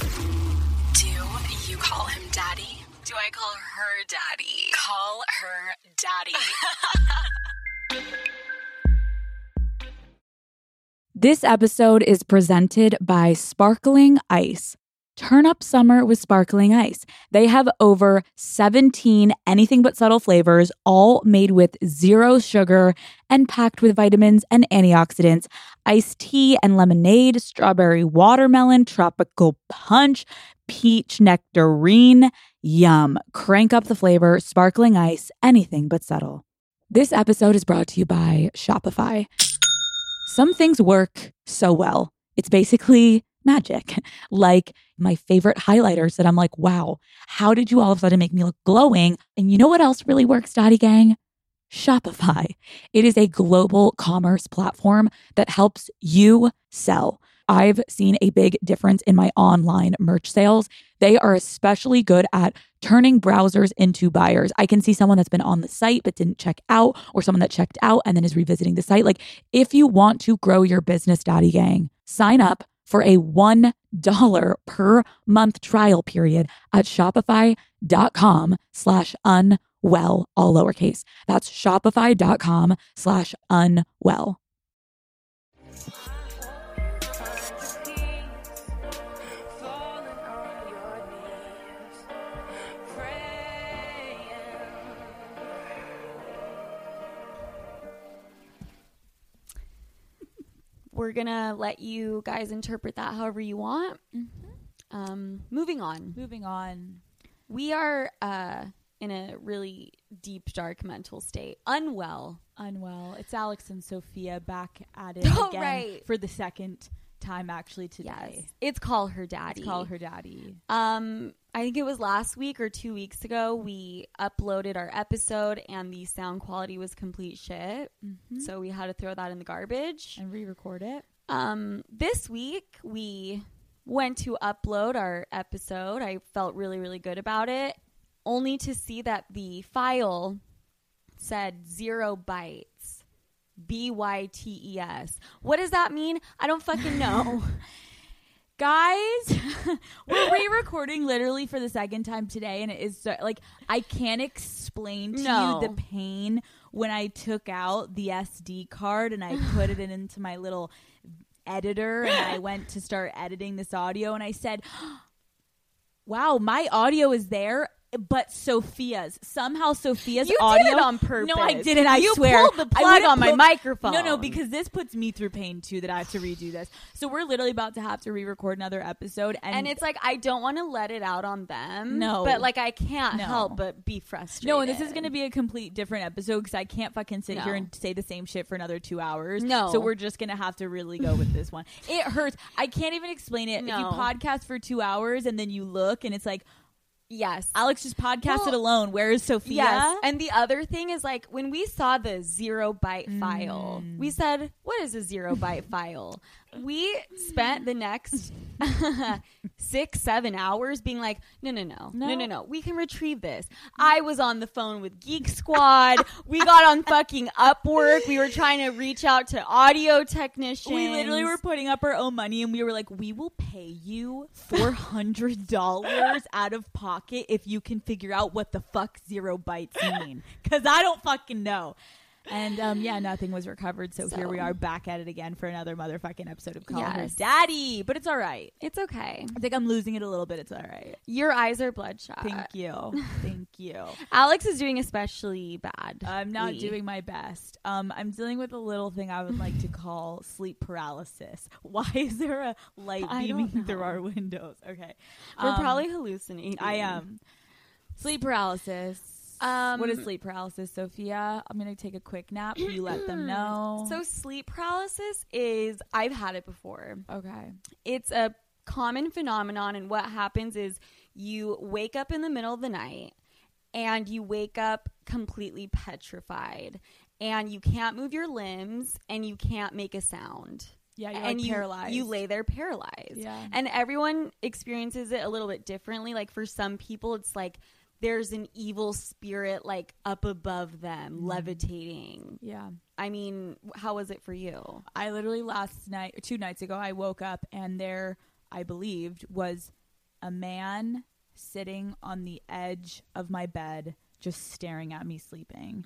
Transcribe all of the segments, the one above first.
Do you call him daddy? Do I call her daddy? Call her daddy. This episode is presented by Sparkling Ice. Turn up summer with Sparkling Ice. They have over 17 anything but subtle flavors, all made with zero sugar and packed with vitamins and antioxidants. Iced tea and lemonade, strawberry watermelon, tropical punch, peach nectarine. Yum. Crank up the flavor, Sparkling Ice, anything but subtle. This episode is brought to you by Shopify. Some things work so well. It's basically magic. Like my favorite highlighters that I'm like, wow, how did you all of a sudden make me look glowing? And you know what else really works, Daddy Gang? Shopify. It is a global commerce platform that helps you sell. I've seen a big difference in my online merch sales. They are especially good at turning browsers into buyers. I can see someone that's been on the site but didn't check out, or someone that checked out and then is revisiting the site. Like, if you want to grow your business, Daddy Gang, sign up for a $1 per month trial period at shopify.com slash unwell, all lowercase. That's shopify.com slash unwell. We're gonna let you guys interpret that however you want. Mm-hmm. Um, moving on. Moving on. We are uh, in a really deep, dark mental state. Unwell. Unwell. It's Alex and Sofia back at it Oh, again right. for the second time actually today. Yes. It's Call Her Daddy. Let's call her daddy. Um, I think it was last week or two weeks ago. We uploaded our episode, and the sound quality was complete shit. Mm-hmm. So we had to throw that in the garbage. And re-record it. Um, this week we went to upload our episode. I felt really, really good about it, only to see that the file said zero bytes. B Y T E S. What does that mean? I don't fucking know. Guys, we're re-recording literally for the second time today, and it is so, like I can't explain to No. you the pain when I took out the SD card and I put it in into my little editor, and I went to start editing this audio, and I said, "Wow, my audio is there." But Sofia's somehow Sofia's You did audio it on purpose. No, I didn't. I You swear. pulled the plug on my microphone. No, no, because this puts me through pain too. That I have to redo this. So we're literally about to have to re-record another episode, and, and it's like I don't want to let it out on them. No. but like I can't No. help but be frustrated. no, and this is going to be a complete different episode because I can't fucking sit here and say the same shit for another two hours. No. so we're just going to have to really go with this one. It hurts. I can't even explain it. If you No. podcast for two hours and then you look and it's like yes. Alex just podcasted Well, alone. Where is Sophia? Yes. And the other thing is like when we saw the zero byte file, Mm. we said, What is a zero byte file? We spent the next six, seven hours being like, no, no, no, no, no, No. no, We can retrieve this. I was on the phone with Geek Squad. we got on fucking Upwork. We were trying to reach out to audio technicians. We literally were putting up our own money and we were like, we will pay you $400 out of pocket if you can figure out what the fuck zero bytes mean. Because I don't fucking know. And um, yeah, nothing was recovered. So, here we are back at it again for another motherfucking episode of Call Her Daddy. But it's all right. It's okay. I think I'm losing it a little bit. It's all right. Your eyes are bloodshot. Thank you. Thank you. Alex is doing especially bad. I'm not doing my best. Um, I'm dealing with a little thing I would like to call sleep paralysis. Why is there a light I beaming through our windows? Okay, We're Um, probably hallucinating. I am sleep paralysis. Um, what is sleep paralysis, Sofia? I'm gonna take a quick nap. You let them know. So sleep paralysis is I've had it before. okay, It's a common phenomenon and what happens is you wake up in the middle of the night and you wake up completely petrified and you can't move your limbs and you can't make a sound. yeah, you're and like you, paralyzed. you lay there paralyzed. Yeah. And everyone experiences it a little bit differently. Like for some people it's like there's an evil spirit like up above them Mm. levitating. Yeah, I mean, how was it for you? I literally last night, two nights ago, I woke up and there, I believed, was a man sitting on the edge of my bed just staring at me sleeping.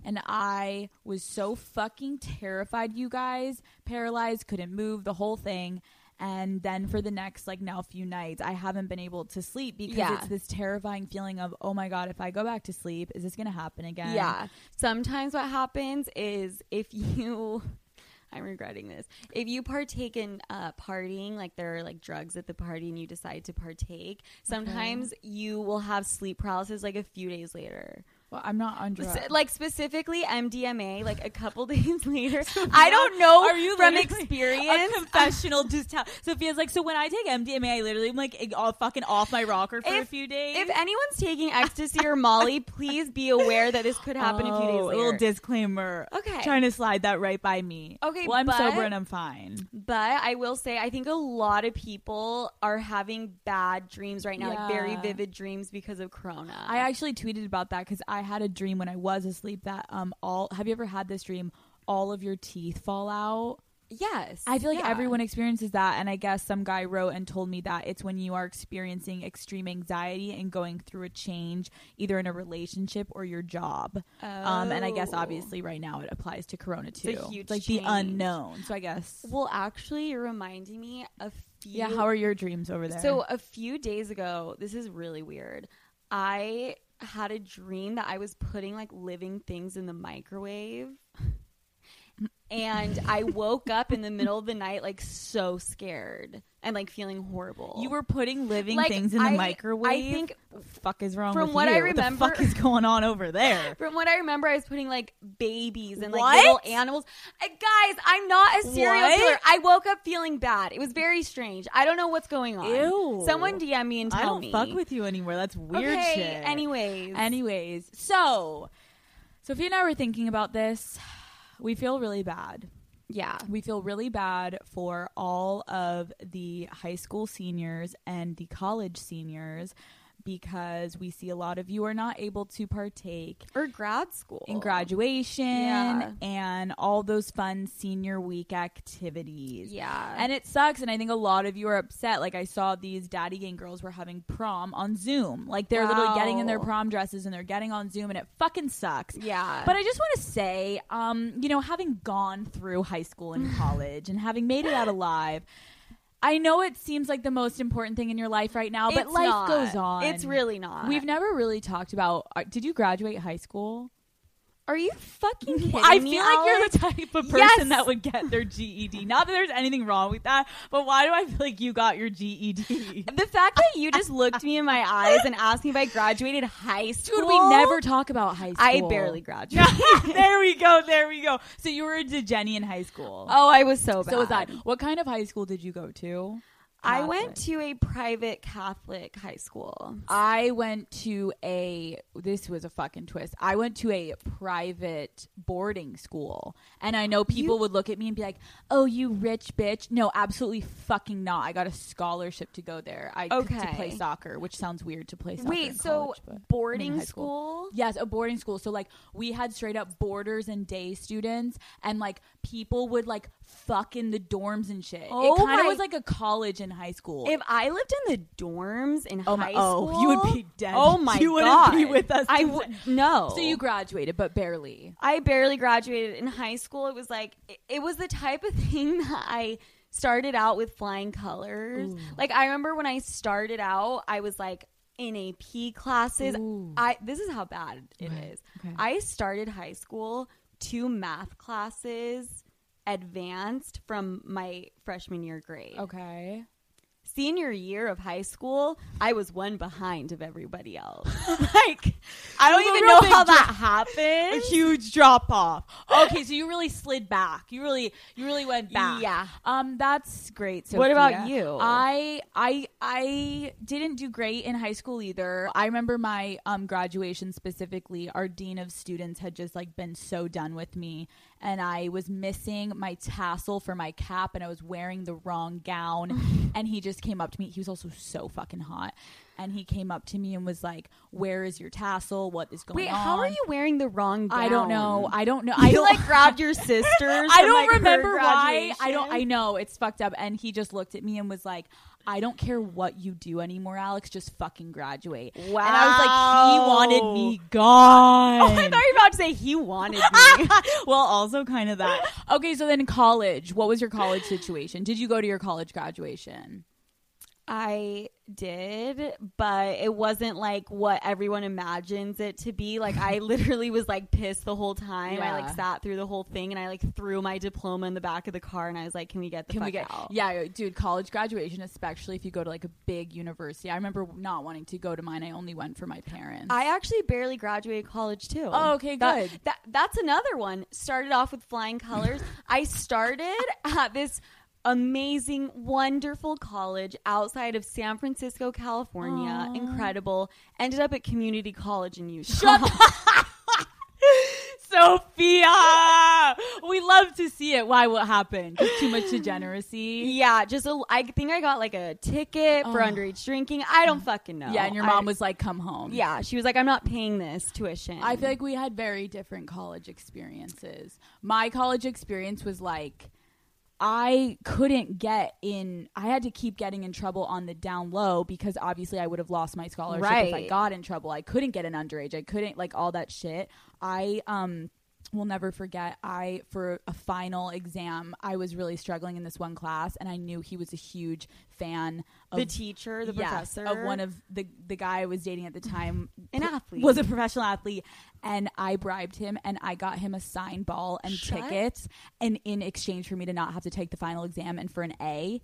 and I was so fucking terrified, you guys, paralyzed, couldn't move, the whole thing. And then for the next like now few nights, I haven't been able to sleep because Yeah. it's this terrifying feeling of, oh my god, if I go back to sleep, is this gonna happen again? Yeah. Sometimes what happens is if you I'm regretting this. If you partake in uh, partying, like there are like drugs at the party and you decide to partake, sometimes you will have sleep paralysis like a few days later. Well, I'm not on drugs. Like specifically MDMA, like a couple days later. I don't know Are you from literally experience. A confessional just tell Sofia's like, so when I take MDMA, I literally am like all fucking off my rocker for a few days. if anyone's taking ecstasy or Molly, please be aware that this could happen a few days Oh, later. A little disclaimer. Okay. Trying to slide that right by me. Okay, Well, I'm but- sober and I'm fine. But I will say, I think a lot of people are having bad dreams right now, like very vivid dreams because of Corona. I actually tweeted about that because I had a dream when I was asleep that um all have you ever had this dream? All of your teeth fall out. yes, I feel like yeah. everyone experiences that, and I guess some guy wrote and told me that it's when you are experiencing extreme anxiety and going through a change, either in a relationship or your job. Um, and I guess Oh. obviously right now it applies to Corona too. a huge like change. the unknown. So I guess. Well, actually, you're reminding me a few. Yeah. How are your dreams over there? So a few days ago, this is really weird. I had a dream that I was putting like living things in the microwave. And I woke up in the middle of the night like so scared and like feeling horrible. you were putting living Like, things in the I- microwave. I think the fuck is wrong from with what you? I What the remember- fuck is going on over there? From what I remember, I was putting like babies and like What? little animals. Uh, guys, I'm not a serial What? killer. I woke up feeling bad. It was very strange. I don't know what's going on. Ew. Someone DM me and tell me. I don't me. fuck with you anymore. That's weird okay, shit. Anyways, Anyways, so Sophia and I were thinking about this. We feel really bad. yeah, We feel really bad for all of the high school seniors and the college seniors because we see a lot of you are not able to partake or grad school in graduation Yeah. and all those fun senior week activities. Yeah, And it sucks. And I think a lot of you are upset. Like, I saw these Daddy Gang girls were having prom on Zoom. Like, they're literally getting in their prom dresses and they're getting on Zoom, and it fucking sucks. yeah, But I just want to say, um, you know, having gone through high school and college and having made it out alive, I know it seems like the most important thing in your life right now, but It's life not. goes on. It's really not. We've never really talked about. uh, Did you graduate high school? Are you fucking kidding I me? I feel like you're the type of person Yes. that would get their GED. Not that there's anything wrong with that, but why do I feel like you got your GED? The fact that you just looked me in my eyes and asked me if I graduated high school. Dude, we never talk about high school. I barely graduated. there we go. There we go. So you were a Degeni in high school. oh, I was so bad. so was I. What kind of high school did you go to? I went to a private Catholic high school. I went to a. This was a fucking twist. I went to a private boarding school, and I know people You- would look at me and be like, "Oh, you rich bitch." No, absolutely fucking not. I got a scholarship to go there. I to play soccer, which sounds weird to play soccer. Wait, so college, I mean, boarding school. school? Yes, a boarding school. So like we had straight up boarders and day students, and like people would like fuck in the dorms and shit. Oh it kind my- of was like a college in high school. If I lived in the dorms in Oh high my- oh, school, you would be dead. Oh my god. You wouldn't be with us I would no. so you graduated, but barely. I barely graduated in high school. It was like it, it was the type of thing that I started out with flying colors. Ooh. Like I remember when I started out, I was like in AP classes. Ooh. I this is how bad it Okay, is. okay. I started high school two math classes advanced from my freshman year grade. Okay. Senior year of high school, I was one behind of everybody else. like I don't It was a even know how that happened. A huge drop off. Okay, so you really slid back. You really, you really went back. Yeah. Um, that's great. Sofia. What about you? I, I, I didn't do great in high school either. I remember my um graduation specifically. Our dean of students had just like been so done with me, and I was missing my tassel for my cap, and I was wearing the wrong gown, and he just came up to me. He was also so fucking hot. and he came up to me and was like, "Where is your tassel? What is going Wait, on?" how are you wearing the wrong gown? I don't know. I don't know. I You don't like grabbed your sisters. I don't like, remember why. I don't. I know it's fucked up. And he just looked at me and was like, "I don't care what you do anymore, Alex. Just fucking graduate." Wow. And I was like, "He wanted me gone." Oh, I thought you were about to say he wanted me. well, also kind of that. Okay, so then college. What was your college situation? Did you go to your college graduation? I did, but it wasn't like what everyone imagines it to be. Like I literally was like pissed the whole time. I like sat through the whole thing and I like threw my diploma in the back of the car and I was like, "Can we get the Can fuck we get? out?" Yeah, dude, college graduation, especially if you go to like a big university. I remember not wanting to go to mine. I only went for my parents. I actually barely graduated college too. Oh, okay, That- good. That, that's another one. Started off with flying colors. I started at this amazing, wonderful college outside of San Francisco, California. Aw. Incredible. Ended up at community college in Utah. Sofia, we love to see it. Why? What happened? Just too much degeneracy. Yeah, just a, I think I got like a ticket for Oh. underage drinking. I don't fucking know. Yeah, and your I- mom was like, "Come home." Yeah, she was like, I'm not paying this tuition. I feel like we had very different college experiences. My college experience was like I couldn't get in I had to keep getting in trouble on the down low because obviously I would have lost my scholarship if I got in trouble. I couldn't get an underage. I couldn't like all that shit. I um will never forget I for a final exam I was really struggling in this one class and I knew he was a huge fan of the teacher, the yes, professor, of one of the the guy I was dating at the time An athlete. was a professional athlete and I bribed him and I got him a signed ball and Shut- tickets and in exchange for me to not have to take the final exam and for an A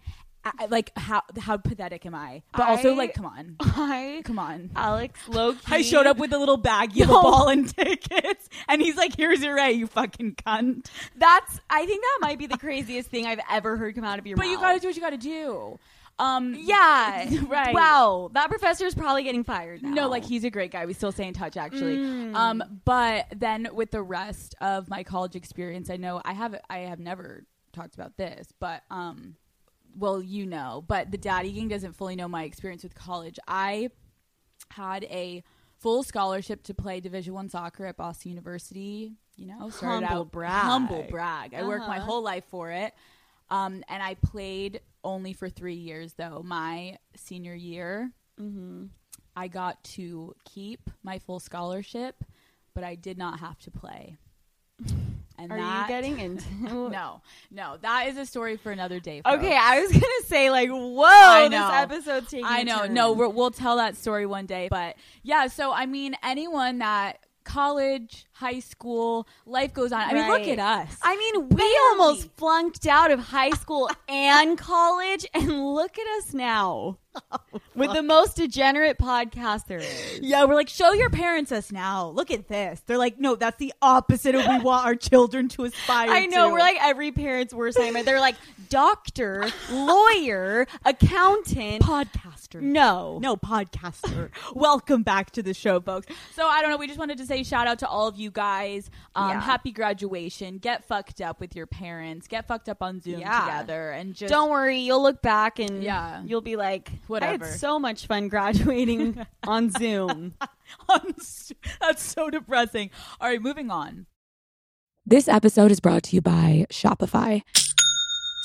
I, I- like how how pathetic am I but also like come on I, come on Alex Loki. I showed up with a little baggie of No. ball and tickets and he's like here's your A you fucking cunt That's. I think that might be the craziest thing I've ever heard come out of your mouth. but mouth. you gotta do what you gotta do um Yeah. Right. Wow. That professor is probably getting fired now. No, like he's a great guy. We still stay in touch actually. Mm. Um, but then with the rest of my college experience, I know I have I have never talked about this, but um, well, you know, but the Daddy Gang doesn't fully know my experience with college. I had a full scholarship to play Division One soccer at Boston University. You know, started Humble out brag. humble brag. I worked my Uh-huh. whole life for it. Um, and I played only for three years though. My senior year, Mhm. I got to keep my full scholarship, but I did not have to play. And Are that, you getting into? No, no, that is a story for another day. Okay. I was gonna say like, whoa, I this know. episode's taking. I know. No, we're, we'll tell that story one day. But yeah, so I mean, anyone that college, high school, life goes on. I mean, look at us. I mean, we Barely. almost flunked out of high school and college, and look at us now with the most degenerate podcast there is. Yeah, we're like, show your parents us now. Look at this. They're like, no, that's the opposite of we want our children to aspire to I know to. we're like every parent's worst nightmare. They're like doctor, lawyer, accountant. podcaster. No, No podcaster. Welcome back to the show, folks. So I don't know. We just wanted to say shout out to all of you guys. Um, Yeah. Happy graduation. Get fucked up with your parents. Get fucked up on Zoom Yeah. together, and just Don't worry, you'll look back and Yeah. you'll be like, Whatever. I had so much fun graduating on Zoom. That's so depressing. All right, moving on. This episode is brought to you by Shopify.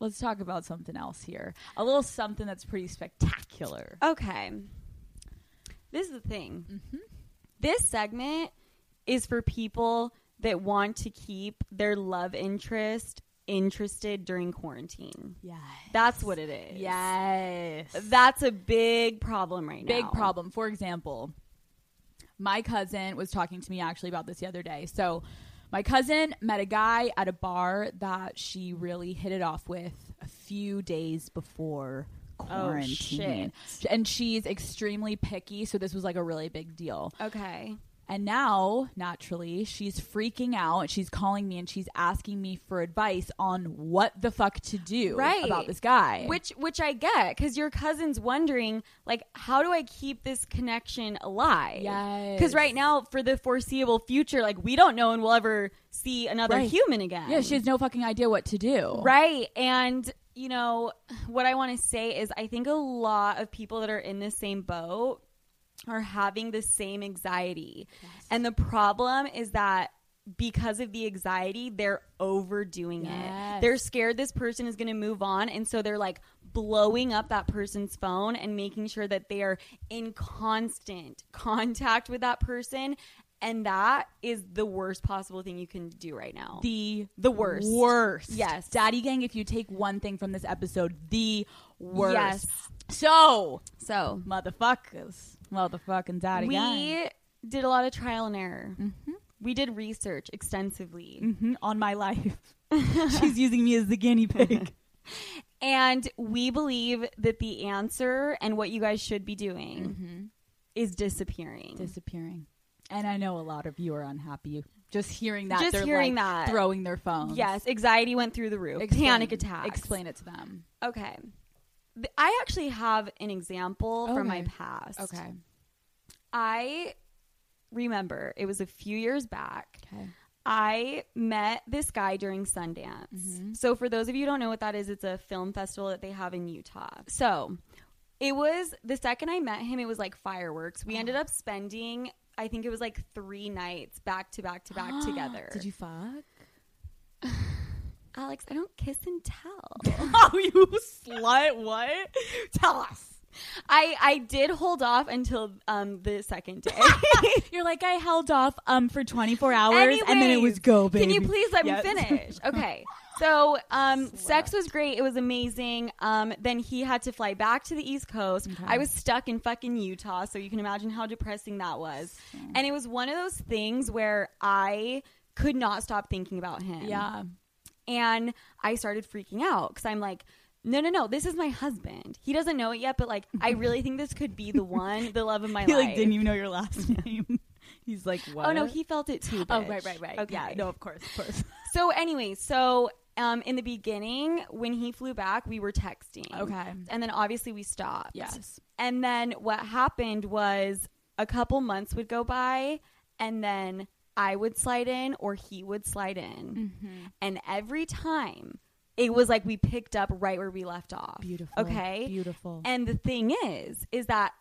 let's talk about something else here. A little something that's pretty spectacular. Okay. This is the thing. Mm-hmm. This segment is for people that want to keep their love interest interested during quarantine. Yes. That's what it is. Yes. That's a big problem right now. Big problem. For example, my cousin was talking to me actually about this the other day. So, my cousin met a guy at a bar that she really hit it off with a few days before oh, quarantine. and she's extremely picky, so this was like a really big deal. Okay. And now, naturally, she's freaking out. She's calling me and she's asking me for advice on what the fuck to do Right. about this guy. Which which I get cuz your cousin's wondering like how do I keep this connection alive? Yes. Cuz right now for the foreseeable future like we don't know and we'll ever see another Right. human again. yeah, she has no fucking idea what to do. Right. And, you know, what I want to say is I think a lot of people that are in the same boat are having the same anxiety. And the problem is that because of the anxiety, they're overdoing it. They're scared this person is going to move on. And so they're like blowing up that person's phone and making sure that they are in constant contact with that person. And that is the worst possible thing you can do right now. The The worst. Worst. Yes. Daddy Gang, if you take one thing from this episode, the worst. Yes. So, So motherfuckers. Motherfucking Daddy we Gang. did a lot of trial and error. Mm-hmm. We did research extensively, hmm On my life. She's using me as the guinea pig. and we believe that the answer and what you guys should be doing Mm-hmm. is disappearing. Disappearing. And I know a lot of you are unhappy. Just hearing that. Just hearing like that. Throwing their phones. yes, anxiety went through the roof. Explain- Panic attacks. Explain it to them. Okay. I actually have an example from my past. Okay. I remember it was a few years back. Okay. I met this guy during Sundance. Mm-hmm. So, for those of you who don't know what that is, it's a film festival that they have in Utah. So, it was the second I met him, it was like fireworks. We ended up spending, I think it was like three nights back to back to back together. Did you fuck? Alex, I don't kiss and tell. oh, you slut. What? Tell us. I, I did hold off until um, the second day. You're like, I held off um for 24 hours and then it was go, baby. Can you please let Yes. me finish? Okay. So, um, sex was great. It was amazing. Um, then he had to fly back to the East Coast. I was stuck in fucking Utah, so you can imagine how depressing that was. And it was one of those things where I could not stop thinking about him. Yeah. And I started freaking out because I'm like, no, no, no, this is my husband. He doesn't know it yet, but like, I really think this could be the one, the love of my He life. like didn't you know your last name. He's like, what? Oh no, he felt it too. Oh right, right, right. Okay. Yeah. No, of course, of course. So anyway, so um, in the beginning, when he flew back, we were texting. Okay. And then obviously we stopped. Yes. And then what happened was a couple months would go by, and then I would slide in or he would slide in. Mm-hmm. And every time, it was like we picked up right where we left off. Beautiful. Okay. Beautiful. And the thing is, is that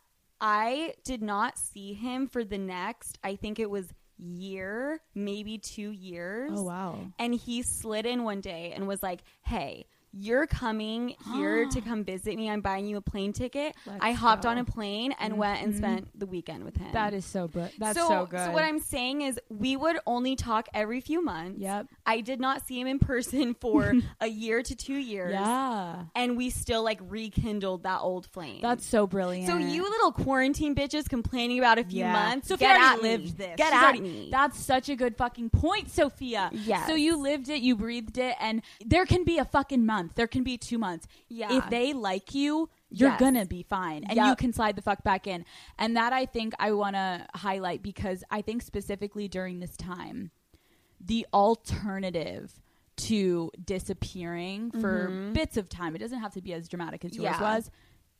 I did not see him for the next, I think it was year, maybe two years. oh wow. And he slid in one day and was like, Hey, you're coming here to come visit me. I'm buying you a plane ticket. Let's I hopped go. on a plane and mm-hmm. went and spent the weekend with him. That is so good. That's so, so, good. So what I'm saying is we would only talk every few months. Yep. I did not see him in person for a year to two years. Yeah. And we still like rekindled that old flame. That's so brilliant. so you little quarantine bitches complaining about a few Yeah. months. Sofia get at lived this. Get She's at already- me. That's such a good fucking point, Sofia. Yes. So you lived it, you breathed it, and there can be a fucking month. There can be two months. Yeah. If they like you, you're Yes. gonna be fine, and you can slide the fuck back in. And that I think I want to highlight because I think specifically during this time, the alternative to disappearing for bits of time. It doesn't have to be as dramatic as yours Mm-hmm. Yeah. was.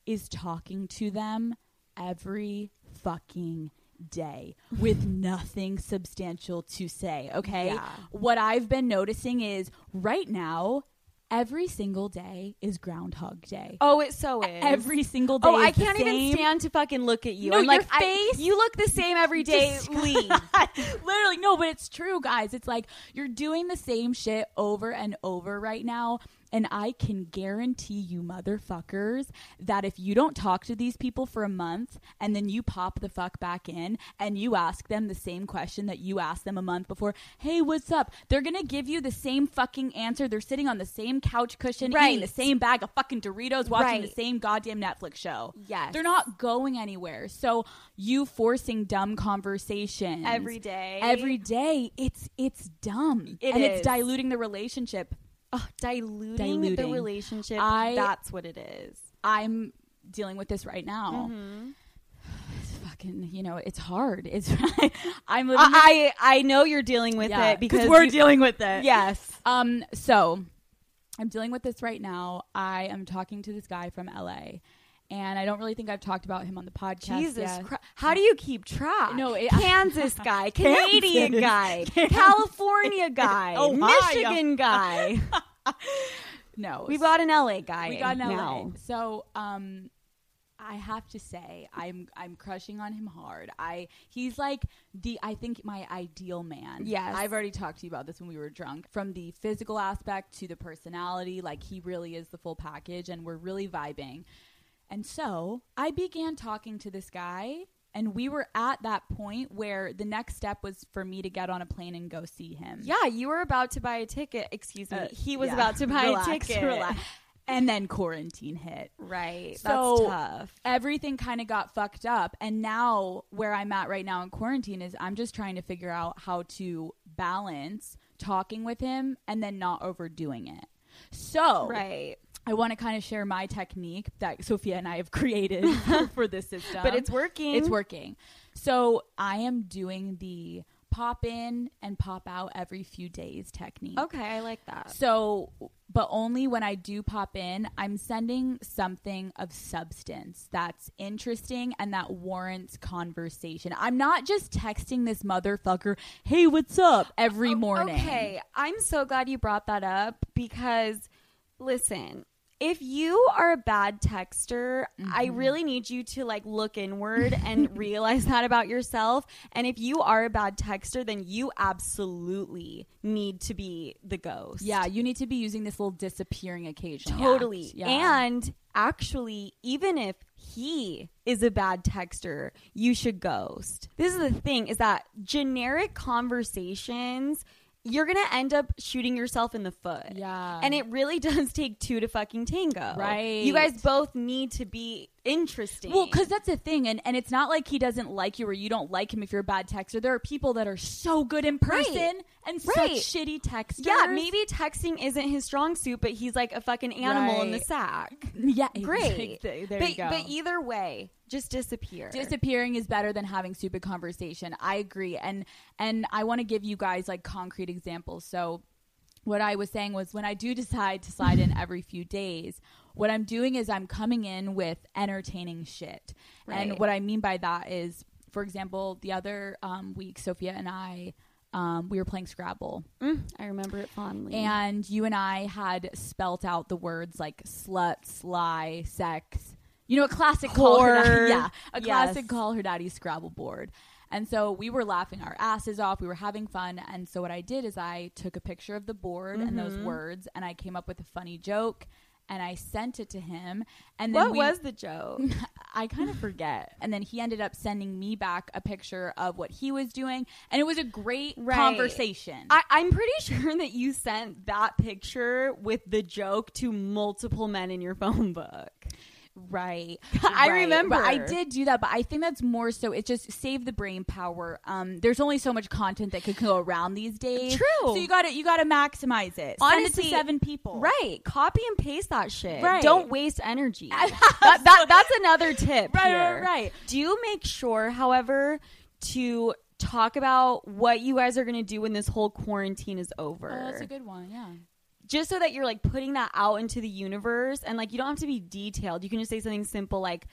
Is talking to them every fucking day with nothing substantial to say. Okay. Yeah. What I've been noticing is right now, every single day is Groundhog Day. Oh, it so is. Every single oh, day. Oh, I can't even stand to fucking look at you. No, I'm like, your I- face- you look the same every day. Leave. Literally, no, but it's true, guys. It's like you're doing the same shit over and over right now. And I can guarantee you, motherfuckers, that if you don't talk to these people for a month and then you pop the fuck back in and you ask them the same question that you asked them a month before, hey, what's up? They're gonna give you the same fucking answer. They're sitting on the same couch cushion, eating the same bag of fucking Doritos, watching the same goddamn Netflix show. Yes. They're not going anywhere. So you forcing dumb conversations Every day. every day, it's it's dumb. It and is. it's diluting the relationship. Oh, diluting, the relationship. I- that's what it is. I'm dealing with this right now. Mm-hmm. It's fucking, you know, it's hard. It's I'm living I, I I know you're dealing with Yeah, it because we're you- dealing with it. Yes. Um. So, I'm dealing with this right now. I am talking to this guy from LA, and I don't really think I've talked about him on the podcast. Jesus yet. Christ. How do you keep track? No, it- Kansas guy, Canadian Kansas. guy, Kansas. California guy, Ohio. Michigan guy. No, We've got an LA guy. we got an LA. now. So, um, I have to say, I'm I'm crushing on him hard. I he's like the I think my ideal man. Yes. I've already talked to you about this when we were drunk. From the physical aspect to the personality, like he really is the full package, and we're really vibing. And so I began talking to this guy, and we were at that point where the next step was for me to get on a plane and go see him. Yeah, you were about to buy a ticket. Excuse me. Uh, he was yeah. about to buy Relax, a ticket. relax. And then quarantine hit. Right. So- that's tough. everything kind of got fucked up and now where i'm at right now in quarantine is i'm just trying to figure out how to balance talking with him and then not overdoing it so Right. I want to kind of share my technique that sofia and i have created for this system But it's working. it's working so i am doing the pop in and pop out every few days technique Okay, I like that. so, but only when I do pop in, I'm sending something of substance that's interesting and that warrants conversation. I'm not just texting this motherfucker, hey, what's up, every oh, morning. Okay, I'm so glad you brought that up because listen, if you are a bad texter, I Mm-hmm. really need you to like look inward and realize that about yourself. And if you are a bad texter, then you absolutely need to be the ghost. Yeah, you need to be using this little disappearing occasion. Totally. Yeah. And actually, even if he is a bad texter, you should ghost. This is the thing is that generic conversations, you're to end up shooting yourself in the foot. Yeah. And it really does take two to fucking tango. Right. You guys both need to be interesting. Well, because that's the thing, and, and it's not like he doesn't like you or you don't like him if you're a bad texter. There are people that are so good in person Right. and Right. such shitty texters. yeah, maybe texting isn't his strong suit, but he's like a fucking animal in the sack. Yeah, Great. there but, you go. but either way, just disappear. disappearing is better than having stupid conversation i agree and and i want to give you guys like concrete examples so what i was saying was when i do decide to slide in every few days what i'm doing is i'm coming in with entertaining shit and what i mean by that is for example the other um, week sofia and i um, we were playing scrabble Mm, I remember it fondly. and you and I had spelt out the words like slut, sly, sex. You know, a classic call her daddy, yeah, a Yes. classic call her daddy Scrabble board. And so we were laughing our asses off. We were having fun. And so what I did is I took a picture of the board and those Mm-hmm. words, and I came up with a funny joke, and I sent it to him. And then what we, was the joke? I kind of forget. And then he ended up sending me back a picture of what he was doing, and it was a great Right. conversation. I, I'm pretty sure that you sent that picture with the joke to multiple men in your phone book. Right. I Right. remember. I did do that, but I think that's more so it just save the brain power. Um there's only so much content that could go around these days. True. So you got to you got to maximize it. Send it to 7 people. Right. Copy and paste that shit. Right. Don't waste energy. that, that, that's another tip. Right, here. right, right. Do make sure, however, to talk about what you guys are going to do when this whole quarantine is over. Oh, that's a good one. Yeah. Just so that you're like putting that out into the universe and like you don't have to be detailed. You can just say something simple like,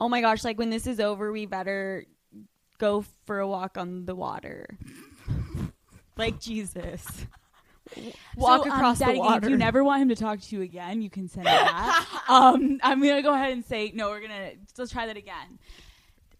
"Oh my gosh, like when this is over, we better go for a walk on the water." like Jesus. Walk So, um, across Daddy, the water. If you never want him to talk to you again, you can send that. um, I'm gonna go ahead and say no. We're gonna let's try that again.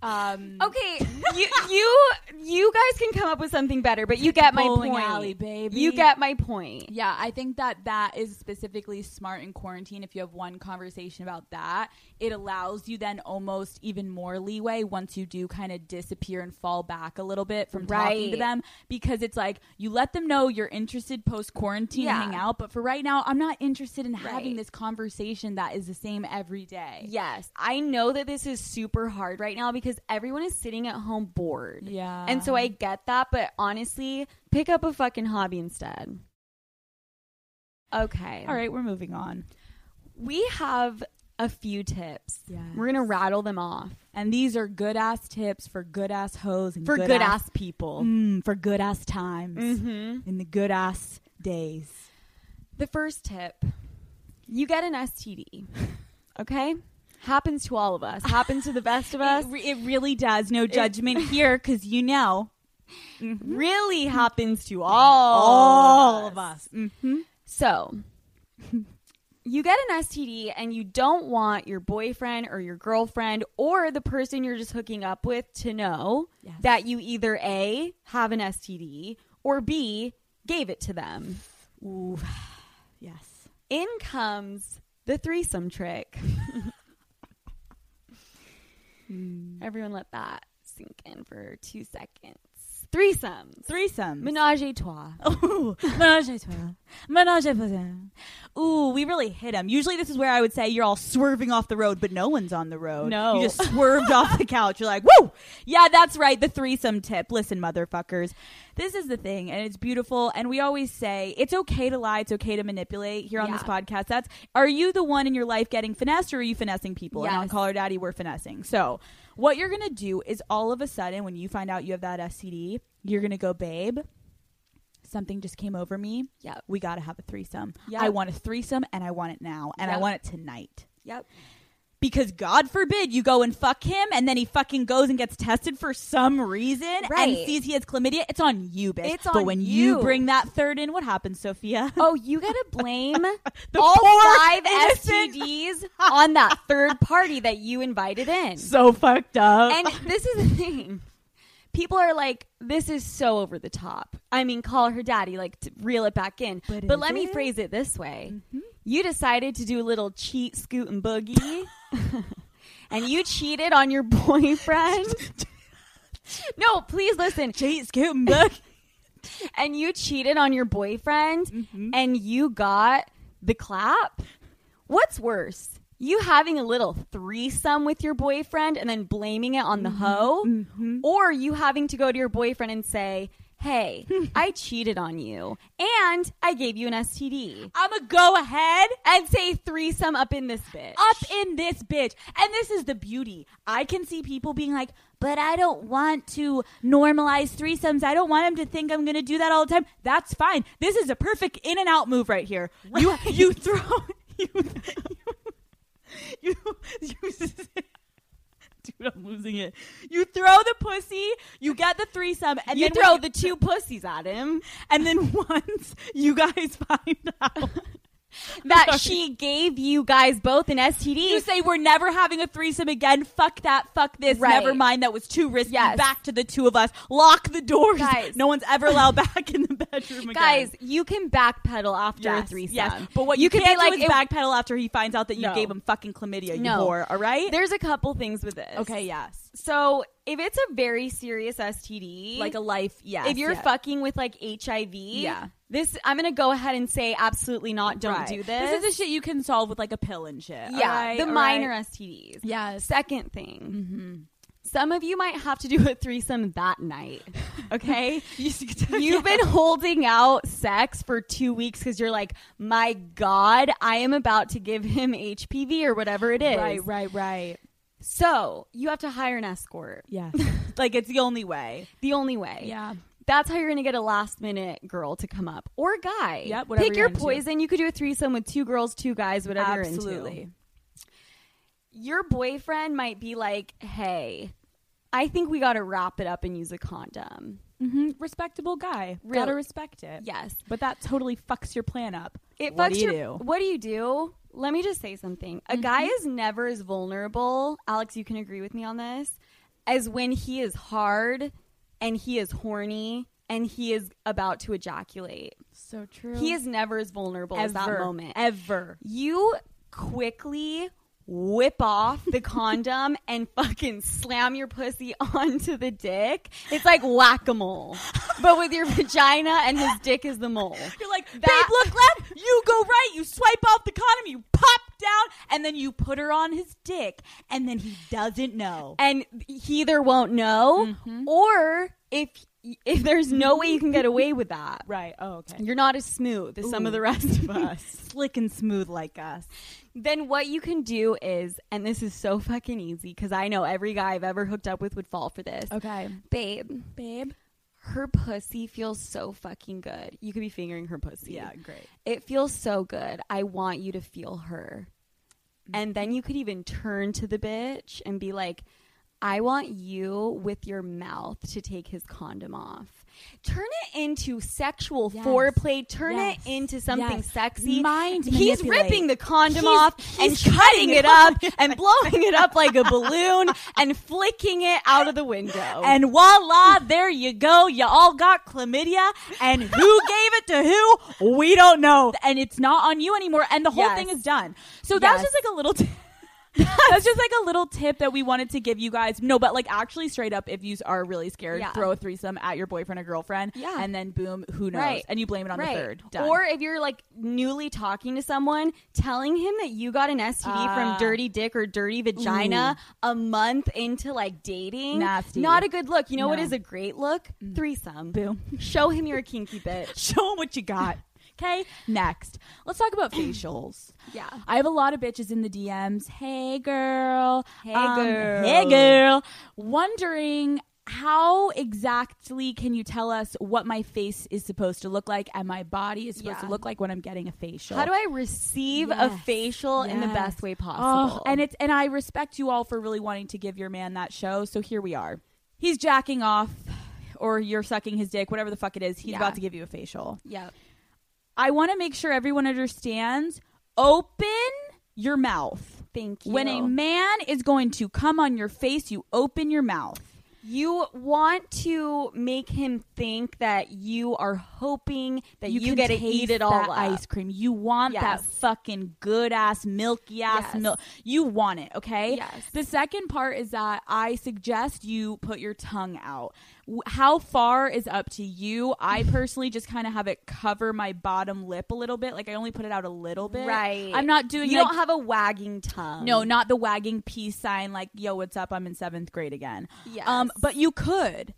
Um, Okay, you you you guys can come up with something better, but you get my point. alley, baby. You get my point. Yeah, I think that that is specifically smart in quarantine. If you have one conversation about that, it allows you then almost even more leeway once you do kind of disappear and fall back a little bit from talking to them because it's like you let them know you're interested post quarantine Yeah. hang out, but for right now, I'm not interested in having this conversation that is the same every day. Yes, I know that this is super hard right now because everyone is sitting at home bored. Yeah. And so I get that, but honestly, pick up a fucking hobby instead. Okay. All right, we're moving on. We have a few tips. Yes. We're going to rattle them off And these are good ass tips for good ass hoes and for good, ass people. Mm, for good ass times Mm-hmm. in the good ass days. The first tip you get an STD. Okay? Happens to all of us. Happens to the best of us. It, re- it really does. No judgment here, because you know really happens to all, all of us. Mm-hmm. So, you get an STD and you don't want your boyfriend or your girlfriend or the person you're just hooking up with to know Yes. that you either A, have an STD or B, gave it to them. Ooh, yes. In comes the threesome trick. Mm. Everyone let that sink in for two seconds. Threesomes. Threesomes. Menage a trois. Ooh, menage a trois. Menage a trois. Ooh, we really hit him. Usually, this is where I would say you're all swerving off the road, but no one's on the road. No. you just swerved off the couch. You're like, woo! Yeah, that's right. The threesome tip. Listen, motherfuckers, this is the thing, and it's beautiful. And we always say it's okay to lie. It's okay to manipulate. Here on this podcast, that's are you the one in your life getting finessed, or are you finessing people? And on Yes. Call Her Daddy, we're finessing. So. What you're gonna do is all of a sudden, when you find out you have that STD, you're gonna go, babe. Something just came over me. Yeah. We gotta have a threesome. Yep. I want a threesome, and I want it now, and I want it tonight. Yep. Because God forbid you go and fuck him, and then he fucking goes and gets tested for some reason and sees he has chlamydia. It's on you, bitch. It's but when you you. bring that third in, what happens, Sofia? Oh, you gotta blame The all five innocent- STDs on that third party that you invited in. so fucked up. And this is the thing. People are like, this is so over the top. I mean, call her daddy, like, to reel it back in. But But, let me phrase it this way Mhm. You decided to do a little cheat, scoot, and boogie, and you cheated on your boyfriend. no, please listen. Chase Kimber. And you cheated on your boyfriend, Mhm. and you got the clap. What's worse? You having a little threesome with your boyfriend and then blaming it on the hoe? Mhm. Or you having to go to your boyfriend and say, Hey, I cheated on you and I gave you an STD. I'm going to go ahead. And say threesome up in this bitch. up in this bitch. And this is the beauty. I can see people being like, but I don't want to normalize threesomes. I don't want him to think I'm going to do that all the time. That's fine. This is a perfect in and out move right here. You you throw you you, you, you Dude, I'm losing it. You throw the pussy, you get the threesome, and you throw the two pussies at him and then once you guys find out that she gave you guys both an STD. You say we're never having a threesome again. Fuck that. Fuck this. Right. Never mind. That was too risky. Yes. Back to the two of us. Lock the doors. Guys. No one's ever allowed back in the bedroom again. Guys, you can backpedal after yes, a threesome. Yes. But what you you, can't be like, do is it- backpedal after he finds out that you No. gave him fucking chlamydia. You No. whore. All right. There's a couple things with this. okay. Yes. So if it's a very serious STD, Like a life. yeah. if you're yes. fucking with like HIV, Yeah. This I'm gonna go ahead and say absolutely not. Don't Right. do this. This is the shit you can solve with like a pill and shit. yeah, right? the minor right? STDs. Yeah. Second thing, Mm-hmm. some of you might have to do a threesome that night. Okay. You've You've been holding out sex for two weeks because you're like, my God, I am about to give him HPV or whatever it is. right. Right. Right. So you have to hire an escort. Yeah. like it's the only way. The only way. Yeah. That's how you're going to get a last minute girl to come up or guy. Yep, whatever Pick your into. poison. You could do a threesome with two girls, two guys, whatever you're into. Absolutely. Your boyfriend might be like, hey, I think we got to wrap it up and use a condom. Mm-hmm. Respectable guy. Really- Gotta respect it. Yes. But that totally fucks your plan up. It What fucks do you your, do? What do you do? Let me just say something. A guy is never as vulnerable. Alex, you can agree with me on this. as when he is hard and he is horny and he is about to ejaculate. So true. He is never as vulnerable as that moment. Ever. You quickly whip off the condom and fucking slam your pussy onto the dick. It's like whack a mole, but with your vagina and his dick is the mole. You're like, babe, That- look left, you go right, you swipe off the condom, you pop down, and then you put her on his dick, and then he doesn't know. and he either won't know mm-hmm. or if if there's no way you can get away with that Right. Oh, okay. you're not as smooth as some of the rest of us Slick and smooth like us. then what you can do is and this is so fucking easy because i know every guy i've ever hooked up with would fall for this Okay. babe Babe. her pussy feels so fucking good you could be fingering her pussy Yeah, great. it feels so good i want you to feel her and then you could even turn to the bitch and be like I want you with your mouth to take his condom off. Turn it into sexual Yes. foreplay. Turn Yes. it into something Yes. sexy. Mind He's manipulate. ripping the condom He's- off and he's cutting cutting it up and blowing it up like a balloon and flicking it out of the window. And voila, there you go. You all got chlamydia. And who gave it to who? We don't know. And it's not on you anymore. And the whole thing is done. So that's Yes. just like a little. T- that's just like a little tip that we wanted to give you guys. No, but like actually, straight up, if you are really scared, Yeah. throw a threesome at your boyfriend or girlfriend. Yeah. And then boom, who knows? Right. And you blame it on the third. Done. Or if you're like newly talking to someone, telling him that you got an STD Ah. from dirty dick or dirty vagina a month into like dating. Nasty. Not a good look. You know what No. Mm. is a great look? Threesome. boom. Show him you're a kinky bitch. Show him what you got. Okay. Next, let's talk about facials. Yeah. I have a lot of bitches in the DMs. Hey, girl. Hey, Um, girl. Hey, girl. Wondering how exactly can you tell us what my face is supposed to look like and my body is supposed Yeah. to look like when I'm getting a facial? How do I receive a Yes. facial in the best way Oh, possible? and it's and I respect you all for really wanting to give your man that show. So here we are. He's jacking off, or you're sucking his dick, whatever the fuck it is. He's Yeah. about to give you a facial. yeah. I want to make sure everyone understands. Open your mouth. Thank you. When a man is going to come on your face, you open your mouth. You want to make him think that you are hoping that you, can get to eat it all that up. ice cream. You want that fucking good ass milky ass Yes. milk. You want it, okay? Yes. The second part is that I suggest you put your tongue out. How far is up to you? I personally just kind of have it cover my bottom lip a little bit. Like I only put it out a little bit. Right. I'm not doing You like, don't have a wagging tongue. no, not the wagging peace sign like, yo, what's up? I'm in seventh grade again. Yes. Um, but you could.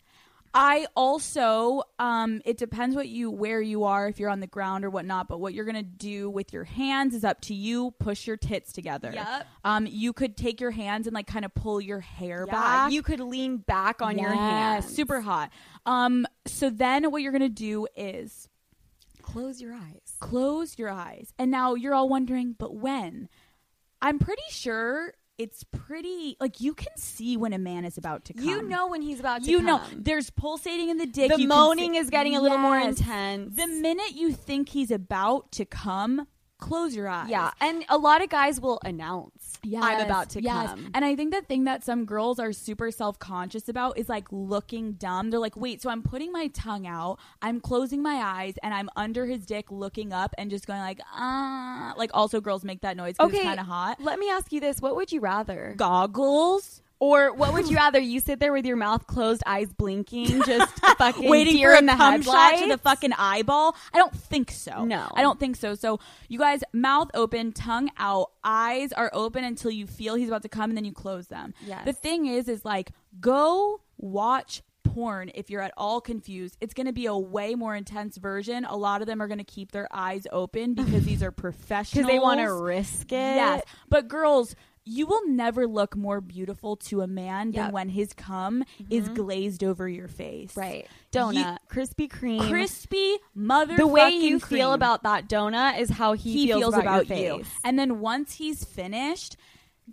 I also, um, it depends what you where you are, if you're on the ground or whatnot. But what you're gonna do with your hands is up to you. Push your tits together. Yep. Um, you could take your hands and like kind of pull your hair Yeah, back. you could lean back on your hands. super hot. Um, so then what you're gonna do is Close your eyes. close your eyes. And now you're all wondering, but when? I'm pretty sure it's pretty like you can see when a man is about to come. You know when he's about to you come. know there's pulsating in the dick. the you moaning see- is getting a little more intense. The minute you think he's about to come, close your eyes. yeah, and a lot of guys will announce, "I'm about to yes. come." And I think the thing that some girls are super self conscious about is like looking dumb. They're like, wait, so I'm putting my tongue out, I'm closing my eyes, and I'm under his dick looking up and just going like, ah. Like, also, girls make that noise because okay, it's kind of hot. Let me ask you this: What would you rather? Goggles. Or what would you rather? You sit there with your mouth closed, eyes blinking, just fucking waiting deer for a in the cum shot to the fucking eyeball? I don't think so. No. I don't think so. So you guys, mouth open, tongue out, eyes are open until you feel he's about to come, and then you close them. Yes. The thing is, is like go watch porn if you're at all confused. It's going to be a way more intense version. A lot of them are going to keep their eyes open because these are professionals. because they want to risk it. Yes. But girls, you will never look more beautiful to a man than when his cum is mm-hmm. glazed over your face. right. Donut, Krispy Kreme. Crispy mother. the way you feel about that donut is how he, he feels, about, your you. And then once he's finished,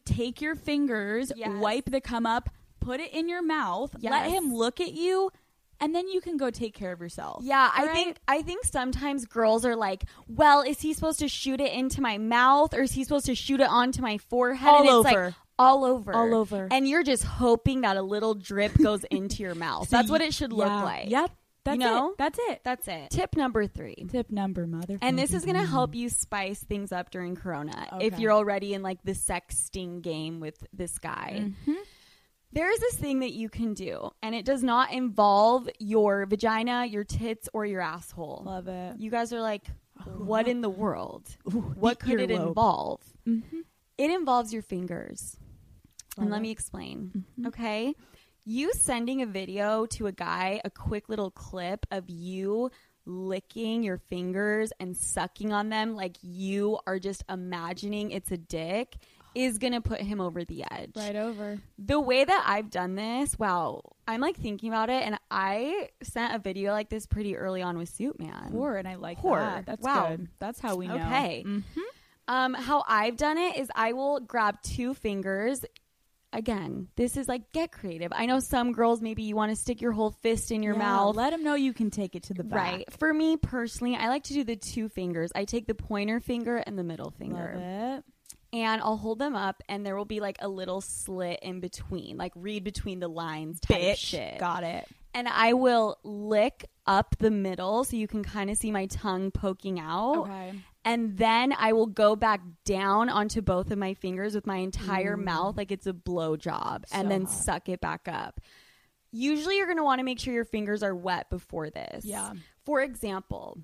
take your fingers, Yes. wipe the cum up, put it in your mouth, let him look at you, and then you can go take care of yourself. Yeah, I All right? think I think sometimes girls are like, "Well, is he supposed to shoot it into my mouth, or is he supposed to shoot it onto my forehead?" All and it's over. like all over. All over. And you're just hoping that a little drip goes into your mouth. That's what it should look yeah. like. Yep. That's know? it. That's it. That's it. Tip number three. Tip number, mother. And this is going to help you spice things up during Corona if you're already in like the sexting game with this guy. Mm-hmm. There is this thing that you can do, and it does not involve your vagina, your tits, or your asshole. Love it. You guys are like, what in the world? what the could it earlobe. involve? Mm-hmm. It involves your fingers. and let it. me explain. Mm-hmm. Okay? You sending a video to a guy, a quick little clip of you licking your fingers and sucking on them like you are just imagining it's a dick is going to put him over the edge. Right over. The way that I've done this, wow, I'm like thinking about it and I sent a video like this pretty early on with Suit Man. And I like Whore. that. That's Wow. good. That's how we know. Okay. Mhm. Um, how I've done it is I will grab two fingers. Again, this is like get creative. I know some girls maybe you want to stick your whole fist in your Yeah, mouth. Let them know you can take it to the back. Right. For me personally, I like to do the two fingers. I take the pointer finger and the middle Love finger. it. And I'll hold them up and there will be like a little slit in between, like read between the lines type Bitch. shit. Got it. And I will lick up the middle so you can kind of see my tongue poking out Okay. and then I will go back down onto both of my fingers with my entire mm. mouth like it's a blow job and then hot. suck it back up. Usually you're going to want to make sure your fingers are wet before this. Yeah. For example,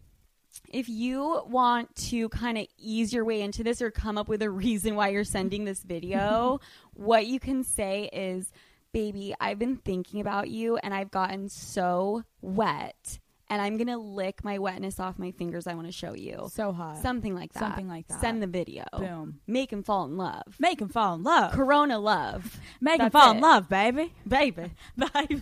if you want to kind of ease your way into this or come up with a reason why you're sending this video, what you can say is, Baby, I've been thinking about you and I've gotten so wet and I'm going to lick my wetness off my fingers. I want to show you. So hot. Something like that. Something like that. Send the video. Boom. Make him fall in love. Make him fall in love. Corona love. Make him That's fall in love, baby. Baby. baby.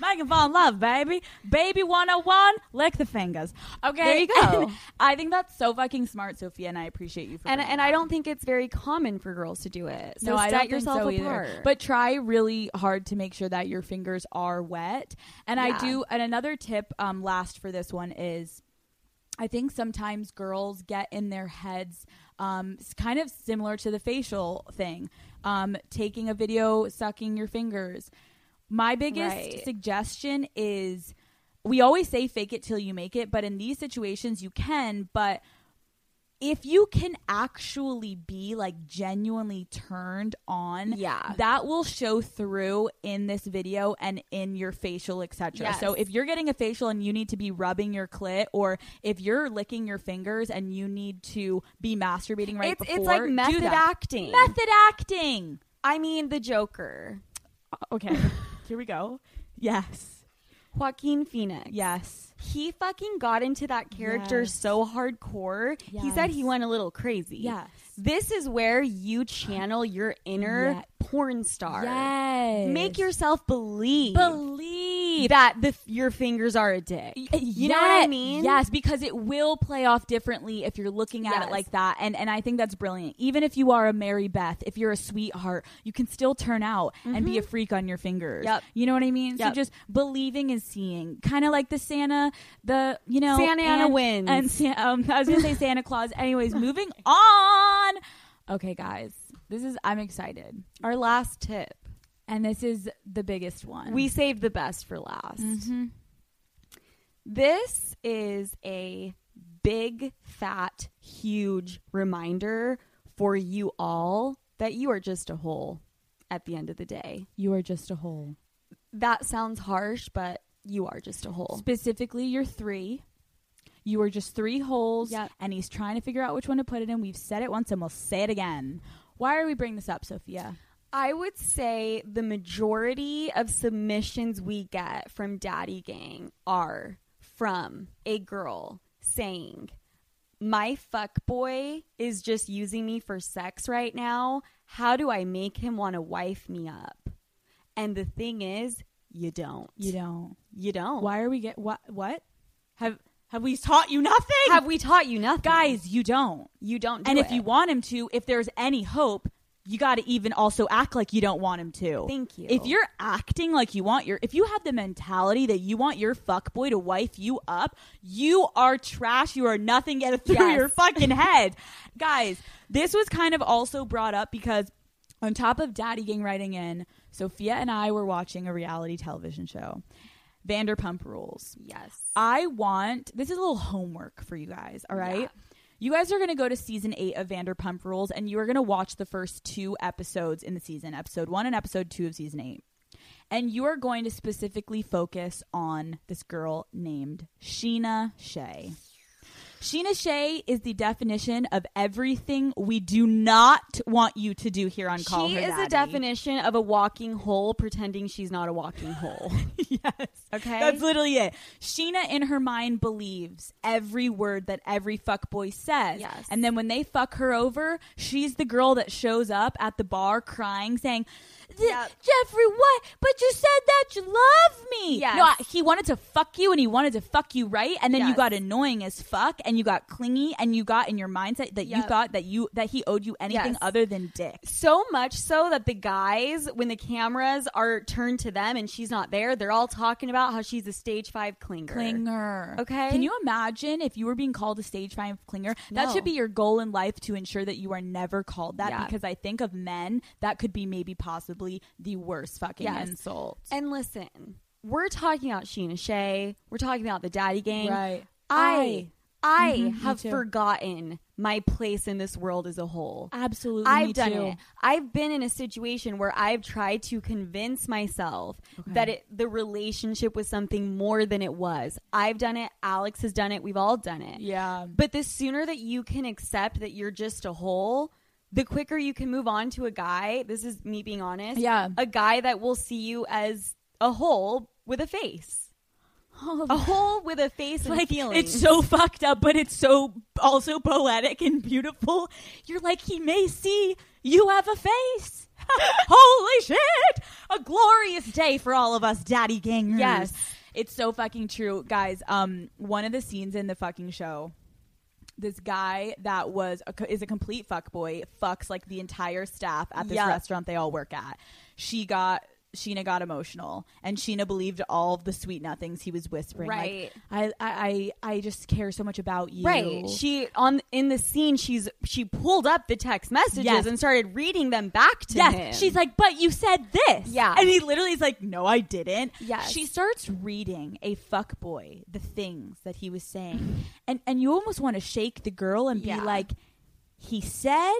Make him fall in love, baby. Baby 101, lick the fingers. Okay. There you go. And I think that's so fucking smart, Sofia, and I appreciate you for And and that I don't think it's very common for girls to do it. So no, I set don't yourself think so apart. either. But try really hard to make sure that your fingers are wet. And I do. And another tip, um, last for this one is, I think sometimes girls get in their heads, um, it's kind of similar to the facial thing, um, taking a video, sucking your fingers. My biggest Right. suggestion is. We always say fake it till you make it, but in these situations you can, but if you can actually be like genuinely turned on Yeah. that will show through in this video and in your facial etc so if you're getting a facial and you need to be rubbing your clit or if you're licking your fingers and you need to be masturbating right it's before it's like method acting. method acting! I mean the Joker. okay. Here we go. Yes Joaquin Phoenix. yes He fucking got into that character Yes. so hardcore. He said he went a little crazy. Yes. This is where you channel your inner Yeah. porn star. yes Make yourself believe, believe that the your fingers are a dick. You know what I mean? Yes, because it will play off differently if you're looking at Yes. it like that. And and I think that's brilliant. Even if you are a Mary Beth, if you're a sweetheart, you can still turn out and be a freak on your fingers. Mm-hmm. Yep. You know what I mean? So just believing and seeing. Kind of like the Santa, the you know Santa Ana and, wins. And um, I was gonna say Santa Claus. Anyways, moving on. Okay, guys. This is I'm excited. Our last tip. And this is the biggest one. We saved the best for last. Mhm. This is a big, fat, huge reminder for you all that you are just a hole at the end of the day. You are just a hole. That sounds harsh, but you are just a hole. Specifically, you're three. You are just three holes, Yep. and he's trying to figure out which one to put it in. We've said it once, and we'll say it again. Why are we bringing this up, Sofia? I would say the majority of submissions we get from Daddy Gang are from a girl saying, My fuck boy is just using me for sex right now. How do I make him want to wife me up? And the thing is, you don't. You don't. You don't. Why are we get what? What have have we taught you nothing? Have we taught you nothing? guys? You don't. you don't do and if it. you want him to, if there's any hope, you got to even also act like you don't want him to. Thank you. If you're acting like you want your, if you have the mentality that you want your fuck boy to wife you up, you are trash. You are nothing get through Yes. your fucking head. Guys, this was kind of also brought up because On top of Daddy Gang writing in, Sofia and I were watching a reality television show, Vanderpump Rules. Yes. I want this is a little homework for you guys, all right? Yeah. You guys are going to go to season 8 of Vanderpump Rules and you are going to watch the first two episodes in the season, episode 1 and episode 2 of season 8. And you are going to specifically focus on this girl named Scheana Shay. Scheana Shay is the definition of everything we do not want you to do here on Call she Her is Daddy. a definition of a walking hole pretending she's not a walking hole. yes. Okay? That's literally it. Scheana in her mind believes every word that every fuckboy says. Yes. And then when they fuck her over, she's the girl that shows up at the bar crying, saying, "Th- Yep. Jeffrey, what? But you said that you love me. Yes. No, he wanted to fuck you and he wanted to fuck you right. And then you got annoying as fuck and you got clingy and you got in your mindset that you thought that you that he owed you anything Yes. other than dick. so much so that the guys, when the cameras are turned to them and she's not there, they're all talking about how she's a stage five clinger. clinger. Okay. Can you imagine if you were being called a stage five clinger? That should be your goal in life to ensure that you are never called that Yeah. because I think of men that could be maybe the worst fucking Yes. insult. And listen, we're talking about Scheana Shay. We're talking about the Daddy Gang. Right. I, I Mhm, have forgotten my place in this world as a whole. Absolutely. I've done too. it. I've been in a situation where I've tried to convince myself that it the relationship was something more than it was. I've done it. Alex has done it. We've all done it. Yeah. But the sooner that you can accept that you're just a hole, the quicker you can move on to a guy. This is me being honest. Yeah. A guy that will see you as a whole with a face. A hole with a face and like feelings. it's so fucked up, but it's so also poetic and beautiful. You're like he may see you have a face. Holy shit! A glorious day for all of us, daddy gangers. Yes. it's so fucking true, guys. Um, one of the scenes in the fucking show. This guy that was a, is a complete fuck boy fucks like the entire staff at this Yeah. restaurant they all work at. She got Scheana got emotional, and Scheana believed all of the sweet nothings he was whispering. Right. I, I, I I just care so much about you. Right. She on in the scene she's she pulled up the text messages Yes. and started reading them back to Yes. him. She's like, but you said this. Yeah. And he literally is like, no, I didn't. Yeah. She starts reading a fuck boy the things that he was saying. and and you almost want to shake the girl and be Yeah. like, he said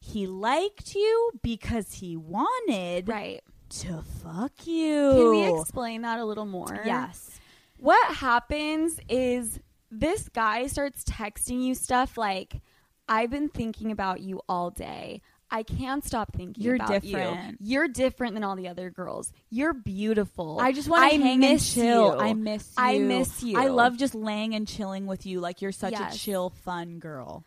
he liked you because he wanted right. To fuck you. Can we explain that a little more? Yes. What happens is this guy starts texting you stuff like, I've been thinking about you all day. I can't stop thinking. You're about different. you. You're different than all the other girls. You're beautiful. I just want to hang and miss chill. you. I miss you. I miss you. I love just laying and chilling with you. Like you're such Yes. a chill, fun girl.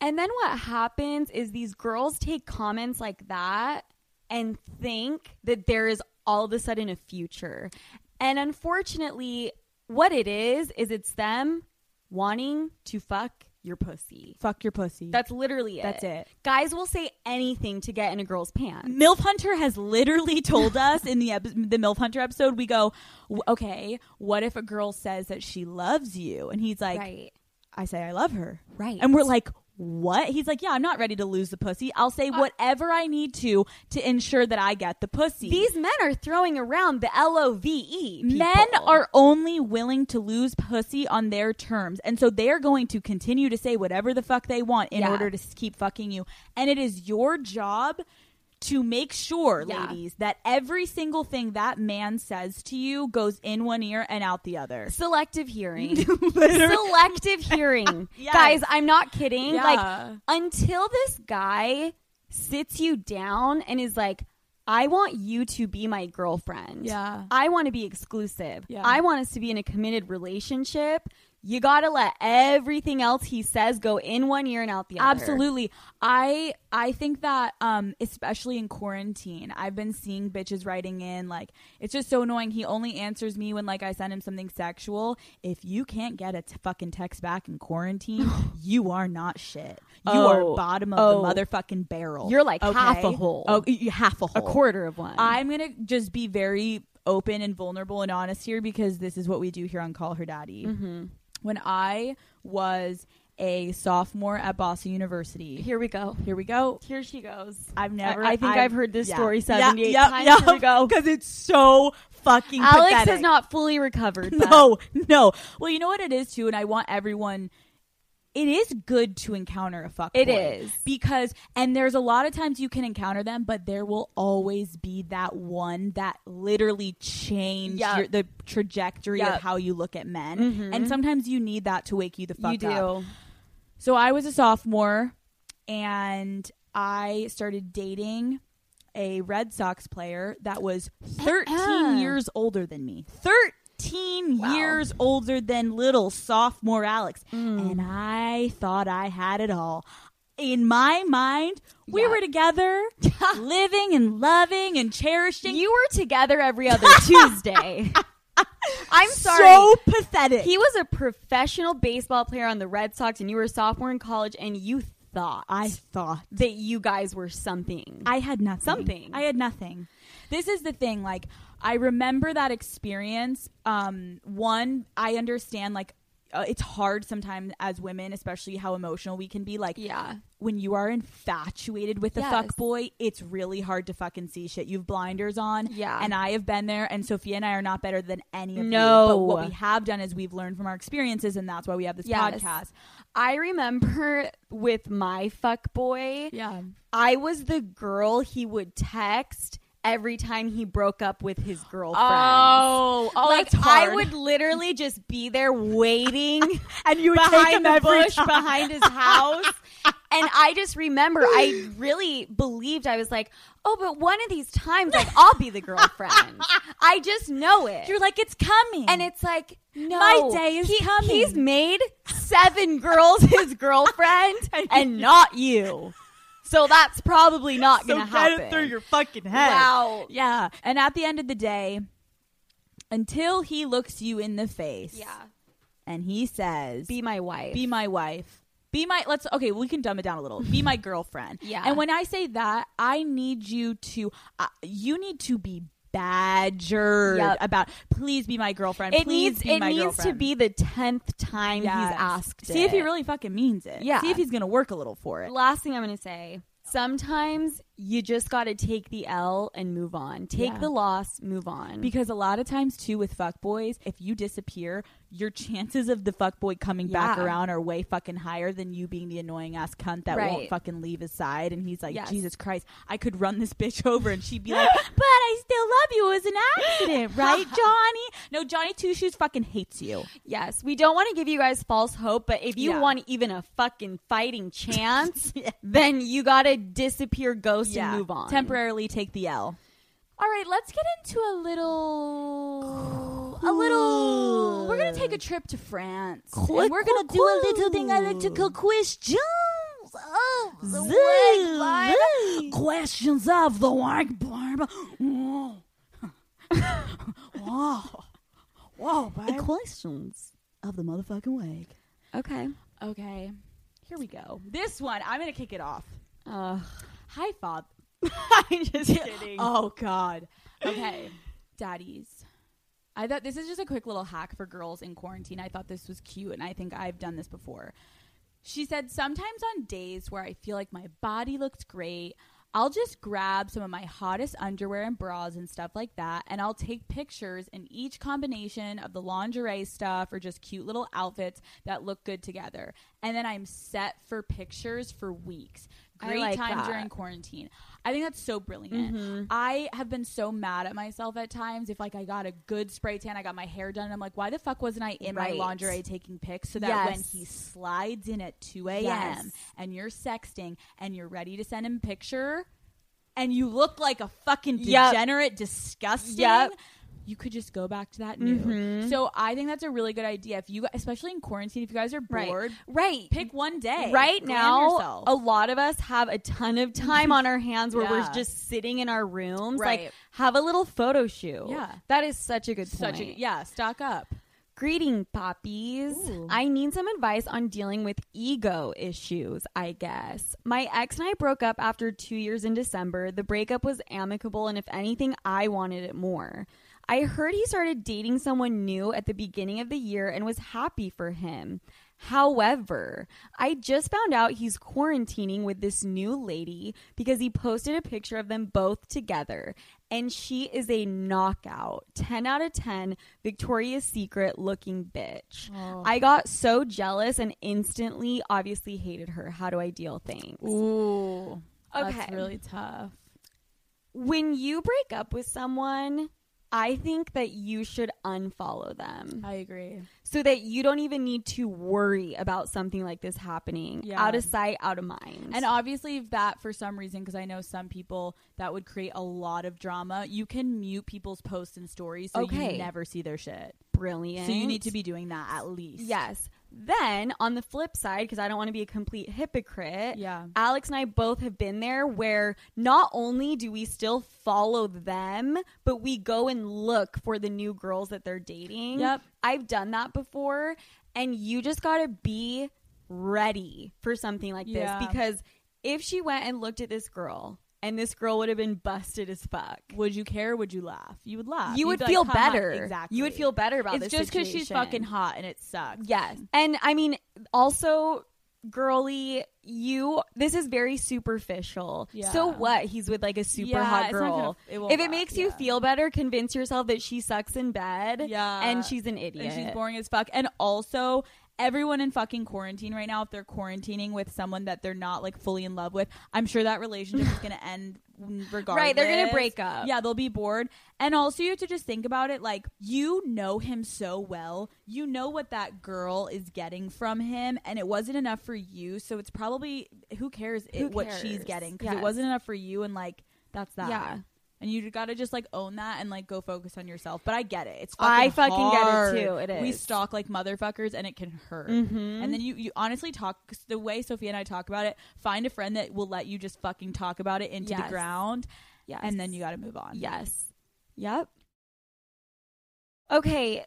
And then what happens is these girls take comments like that and think that there is all of a sudden a future. And unfortunately, what it is, is it's them wanting to fuck your pussy. Fuck your pussy. That's literally it. That's it. Guys will say anything to get in a girl's pants. MILF Hunter has literally told us in the epi- the MILF Hunter episode, we go, okay, what if a girl says that she loves you? And he's like, right. I say I love her. Right. And we're like, what? He's like, yeah, I'm not ready to lose the pussy. I'll say uh, whatever I need to to ensure that I get the pussy. These men are throwing around the L O V E. Men are only willing to lose pussy on their terms. And so they are going to continue to say whatever the fuck they want in Yeah. order to keep fucking you. And it is your job to make sure, Yeah. ladies, that every single thing that man says to you goes in one ear and out the other. selective hearing. Selective hearing. Yes. Guys, I'm not kidding. Yeah. Like until this guy sits you down and is like, I want you to be my girlfriend. Yeah. I want to be exclusive. Yeah. I want us to be in a committed relationship. You got to let everything else he says go in one ear and out the other. Absolutely. I I think that um especially in quarantine, I've been seeing bitches writing in like it's just so annoying. He only answers me when like I send him something sexual. If you can't get a t- fucking text back in quarantine, you are not shit. You Oh. are bottom of Oh. the motherfucking barrel. You're like Okay? half a hole. Oh, half a hole. A quarter of one. I'm gonna just be very open and vulnerable and honest here because this is what we do here on Call Her Daddy. Mm-hmm. When I was a sophomore at Boston University. Here we go. Here we go. Here she goes. I've never. I, I think I've, heard this yeah. story Yeah, 78 yep, times. Here we go. Because it's so fucking Alex pathetic. has not fully recovered. but- No, no. Well, you know what it is too, and I want everyone. It is good to encounter a fuck. It is. because, and there's a lot of times you can encounter them, but there will always be that one that literally changed Yep. your, the trajectory Yep. of how you look at men. Mhm. And sometimes you need that to wake you the fuck You up. do. So I was a sophomore and I started dating a Red Sox player that was 13 Uh-uh. years older than me. 13 Wow. years older than little sophomore Alex. Mm. And I thought I had it all. In my mind, we Yeah. were together, living and loving and cherishing. You were together every other Tuesday. I'm sorry. So pathetic. he was a professional baseball player on the Red Sox, and you were a sophomore in college, and you thought I thought that you guys were something. I had nothing. Something. I had nothing. This is the thing. Like, I remember that experience. Um, one, I understand. Like, uh, it's hard sometimes as women, especially how emotional we can be. Like, yeah. when you are infatuated with the Yes. fuck boy, it's really hard to fucking see shit. You've blinders on. Yeah. And I have been there, and Sofia and I are not better than any of No. you. But what we have done is we've learned from our experiences, and that's why we have this Yes. podcast. I remember with my fuck boy, Yeah. I was the girl he would text every time he broke up with his girlfriend. Oh, oh, like that's hard. I would literally just be there waiting and you would take behind him the bush time. behind his house. and I just remember I really believed I was like, oh, but one of these times like I'll be the girlfriend. I just know it. You're like, it's coming. and it's like, no, My day is he- coming. He's made seven girls his girlfriend, and not you. So that's probably not so going to get happen. it through your fucking head. Wow. Yeah. And at the end of the day, until he looks you in the face Yeah. and he says, Be my wife. be my wife. Be my let's okay, we can dumb it down a little. Be my girlfriend. Yeah. And when I say that, I need you to uh, you need to be badgered Yep. about please be my girlfriend. it please needs be it my needs to be the tenth time Yes. he's asked. See if he really fucking means it. Yeah. See if he's gonna work a little for it. Last thing I'm going to say. Sometimes you just got to take the L and move on. Take Yeah. the loss, move on. Because a lot of times too with fuckboys, if you disappear, your chances of the fuckboy coming back around are way fucking higher than you being the annoying ass cunt that won't fucking leave his side. And he's like, Yes. Jesus Christ, I could run this bitch over, and she'd be like, But I still love you. It was an accident, right, Johnny? No, Johnny Two Shoes fucking hates you. yes, we don't want to give you guys false hope, but if you Yeah. want even a fucking fighting chance, then you got to disappear, ghost, and move on. Temporarily take the L. All right, let's get into a little, a little. We're gonna take a trip to France, Cool, and we're gonna cool, do a little thing I like to call questions. Oh, the white. Questions of the white barb. Whoa, whoa, whoa, babe. questions. of the motherfucking wig. Okay. Okay, here we go. This one, I'm gonna kick it off. Uh, Hi, Fob. I'm just kidding. Oh God. Okay, daddies. I thought this is just a quick little hack for girls in quarantine. I thought this was cute, and I think I've done this before. She said, Sometimes on days where I feel like my body looks great, I'll just grab some of my hottest underwear and bras and stuff like that, and I'll take pictures in each combination of the lingerie stuff or just cute little outfits that look good together. And then I'm set for pictures for weeks. Great like time that. during quarantine. I think that's so brilliant. Mhm. I have been so mad at myself at times if like I got a good spray tan, I got my hair done, and I'm like, why the fuck wasn't I in Right. my lingerie taking pics so that when he slides in at 2 a.m. Yes. and you're sexting and you're ready to send him a picture and you look like a fucking Yep. degenerate, disgusting. Yep. You could just go back to that new. Mhm. So I think that's a really good idea. If you, especially in quarantine, if you guys are bored, Right. pick one day. Right now, a lot of us have a ton of time on our hands where Yeah. we're just sitting in our rooms. Right. Like, have a little photo shoot. Yeah. That is such a good point. a yeah. Stock up. Greeting, poppies. Ooh. I need some advice on dealing with ego issues, I guess. My ex and I broke up after two years in December. The breakup was amicable, and if anything, I wanted it more. I heard he started dating someone new at the beginning of the year and was happy for him. However, I just found out he's quarantining with this new lady because he posted a picture of them both together. And she is a knockout. 10 out of 10, Victoria's Secret looking bitch. Oh. I got so jealous and instantly, obviously, hated her. How do I deal things? Ooh. Okay. That's really tough. When you break up with someone, I think that you should unfollow them I agree. so that you don't even need to worry about something like this happening. Yeah. Out of sight, out of mind. And obviously, if that for some reason, because I know some people that would create a lot of drama, you can mute people's posts and stories so Okay. you never see their shit. brilliant. So you need to be doing that at least. Yes. Then on the flip side, because I don't want to be a complete hypocrite, Yeah. Alex and I both have been there where not only do we still follow them, but we go and look for the new girls that they're dating. Yep. I've done that before, and you just got to be ready for something like Yeah. this because if she went and looked at this girl and this girl would have been busted as fuck. Would you care? Would you laugh? You would laugh. You You'd would be like, feel better. Exactly. You would feel better about It's this just because she's situation. fucking hot and it sucks. Yes. And I mean, also, girly, you, this is very superficial. Yeah. So what? He's with like a super Yeah, hot it's not girl. gonna- it won't if it last, makes you yeah. feel better, convince yourself that she sucks in bed. Yeah. And she's an idiot. and she's boring as fuck. And also, everyone in fucking quarantine right now, if they're quarantining with someone that they're not like fully in love with, I'm sure that relationship is going to end regardless. Right, they're gonna break up. Yeah, they'll be bored. And also, you have to just think about it like you know him so well. You know what that girl is getting from him, and it wasn't enough for you. So it's probably who cares it, Who what she's getting because Yes. it wasn't enough for you, and like that's that. Yeah. And you gotta just like own that and like go focus on yourself. But I get it. It's I fucking fucking get it, too. It is. We stalk like motherfuckers and it can hurt. Mhm. And then you, you honestly talk the way Sofia and I talk about it. Find a friend that will let you just fucking talk about it into the ground, Yes. and then you got to move on. Yes. Yep. Okay,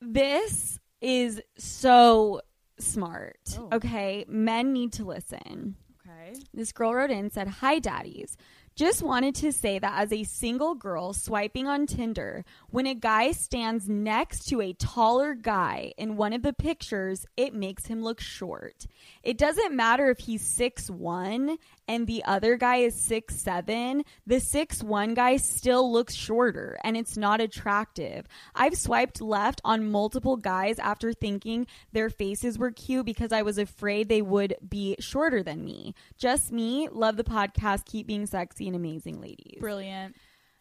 this is so smart. Oh. Okay, men need to listen. Okay. This girl wrote in said, Hi, daddies. Just wanted to say that as a single girl swiping on Tinder, when a guy stands next to a taller guy in one of the pictures, it makes him look short. It doesn't matter if he's six one and the other guy is six seven. the six one guy still looks shorter and it's not attractive. I've swiped left on multiple guys after thinking their faces were cute because I was afraid they would be shorter than me. Just me. Love the podcast. Keep being sexy and amazing, ladies. Brilliant.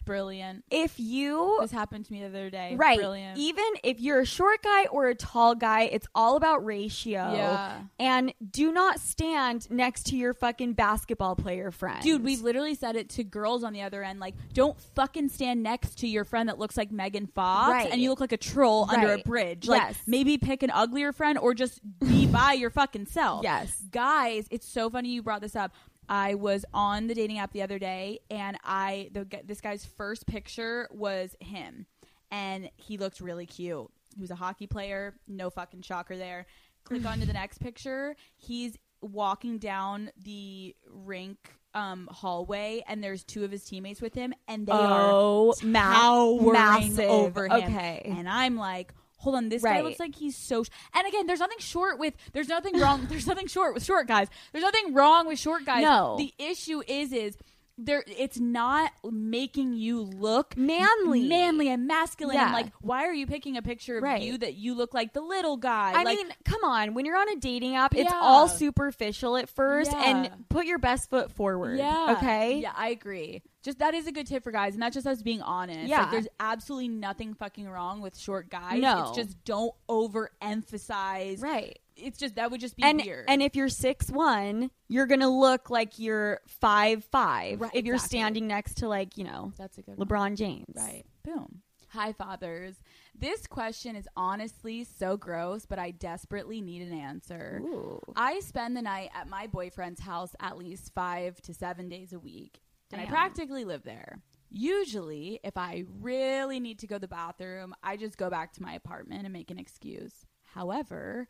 Brilliant. If you This happened to me the other day. Right. Brilliant. Even if you're a short guy or a tall guy, it's all about ratio. Yeah. And do not stand next to your fucking basketball player friend. Dude, we've literally said it to girls on the other end. Like, don't fucking stand next to your friend that looks like Megan Fox Right. and you look like a troll under a bridge. Like, Yes. maybe pick an uglier friend or just be by your fucking self. Yes. Guys, it's so funny you brought this up. I was on the dating app the other day and I the, this guy's first picture was him and he looked really cute. He was a hockey player, no fucking shocker there. Click on to the next picture. He's walking down the rink um, hallway and there's two of his teammates with him and they Oh, are towering massive. over him. Okay. And I'm like, hold on, this guy looks like he's so. Sh-. And again, there's nothing short with. There's nothing wrong. there's nothing short with short guys. There's nothing wrong with short guys. No. The issue is, is there. It's not making you look Manly. manly and masculine. Yeah. like, why are you picking a picture of Right. you that you look like the little guy? I like, mean, come on. When you're on a dating app, it's Yeah. all superficial at first, Yeah. and put your best foot forward. Yeah. Okay. Yeah, I agree. Just that is a good tip for guys, and that's just us being honest. Yeah. Like, there's absolutely nothing fucking wrong with short guys. No. It's just don't overemphasize. Right. It's just that would just be And weird. and if you're six one, you're gonna look like you're five five. Right, if you're exactly. standing next to like you know that's a good one. LeBron James. Right. Boom. Hi, fathers. This question is honestly so gross, but I desperately need an answer. Ooh. I spend the night at my boyfriend's house at least five to seven days a week, and I practically live there. Usually, if I really need to go to the bathroom, I just go back to my apartment and make an excuse. However,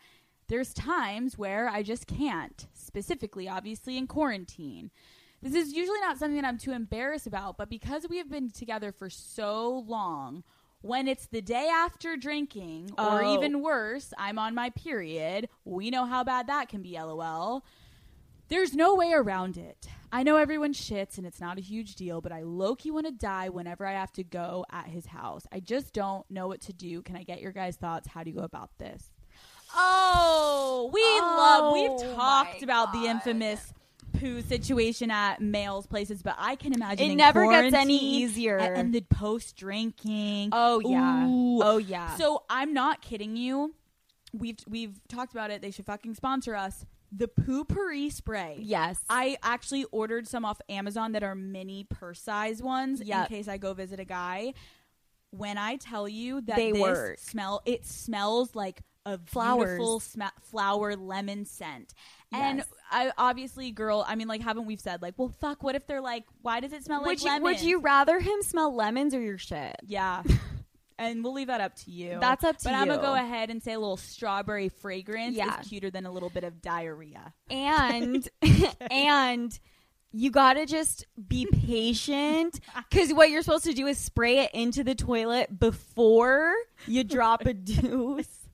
there's times where I just can't, specifically, obviously, in quarantine. This is usually not something that I'm too embarrassed about, but because we have been together for so long, When it's the day after drinking, or Oh. even worse, I'm on my period, we know how bad that can be, lol. There's no way around it. I know everyone shits and it's not a huge deal, but I low key want to die whenever I have to go at his house. I just don't know what to do. Can I get your guys' thoughts? How do you go about this? Oh, we love, we've Oh talked about the infamous poo situation at males' places, but I can imagine It never gets any easier. And, and the post drinking. Oh yeah. Ooh. Oh yeah. So I'm not kidding you. We've we've talked about it. They should fucking sponsor us. The Poo-Pourri spray. yes. I actually ordered some off Amazon that are mini purse size ones Yep. in case I go visit a guy. When I tell you that They this work. smell, it smells like a Flowers. beautiful sm- flower lemon scent. And Yes. I obviously, girl, I mean, like, haven't we said like, well, fuck, what if they're like, why does it smell would like you lemon? would you rather him smell lemons or your shit? Yeah. and we'll leave that up to you. That's up to you. but I'm gonna go ahead and say a little strawberry fragrance Yeah. is cuter than a little bit of diarrhea. and and you gotta just be patient because what you're supposed to do is spray it into the toilet before you drop a deuce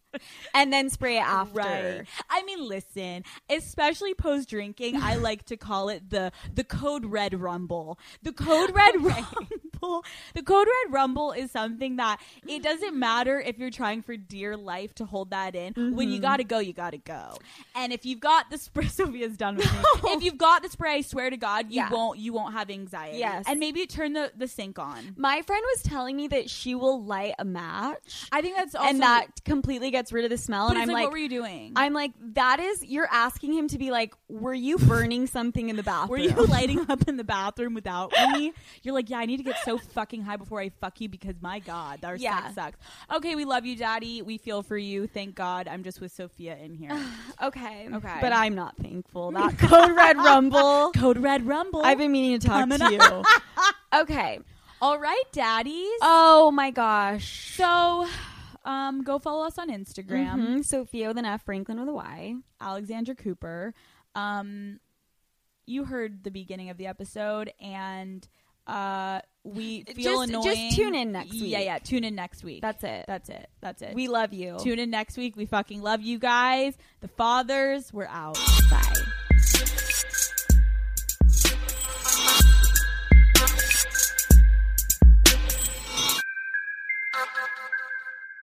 and then spray it after Right. I mean, listen, especially post drinking, I like to call it the the code red rumble. The code red rumble. The code red rumble is something that it doesn't matter if you're trying for dear life to hold that in. When you mm-hmm. gotta go, you gotta go. And if you've got the spray, Sofia's done with me. If you've got the spray, I swear to God, you Yeah. won't you won't have anxiety. Yes. and maybe turn the the sink on. my friend was telling me that she will light a match I think that's also and that completely gets rid of the smell But and i'm like, like what were you doing? i'm like that is you're asking him to be like were you burning something in the bathroom Were you lighting up in the bathroom without me? You're like, yeah, I need to get so fucking high before I fuck you because my God, our Yeah. sex sucks. Okay, we love you, Daddy. We feel for you. Thank God. I'm just with Sofia in here. okay Okay. but i'm not thankful that code red rumble Code Red Rumble. I've been meaning to talk Coming to you. okay. All right, daddies. Oh my gosh. so, um, go follow us on Instagram, Mhm. Sofia with an F, Franklyn with a Y. Alexandra Cooper. Um, you heard the beginning of the episode, and uh, we feel Just- annoying. just tune in next week. Yeah, yeah. Tune in next week. That's it. That's it. That's it. We love you. Tune in next week. We fucking love you guys. The fathers, we're out. Bye.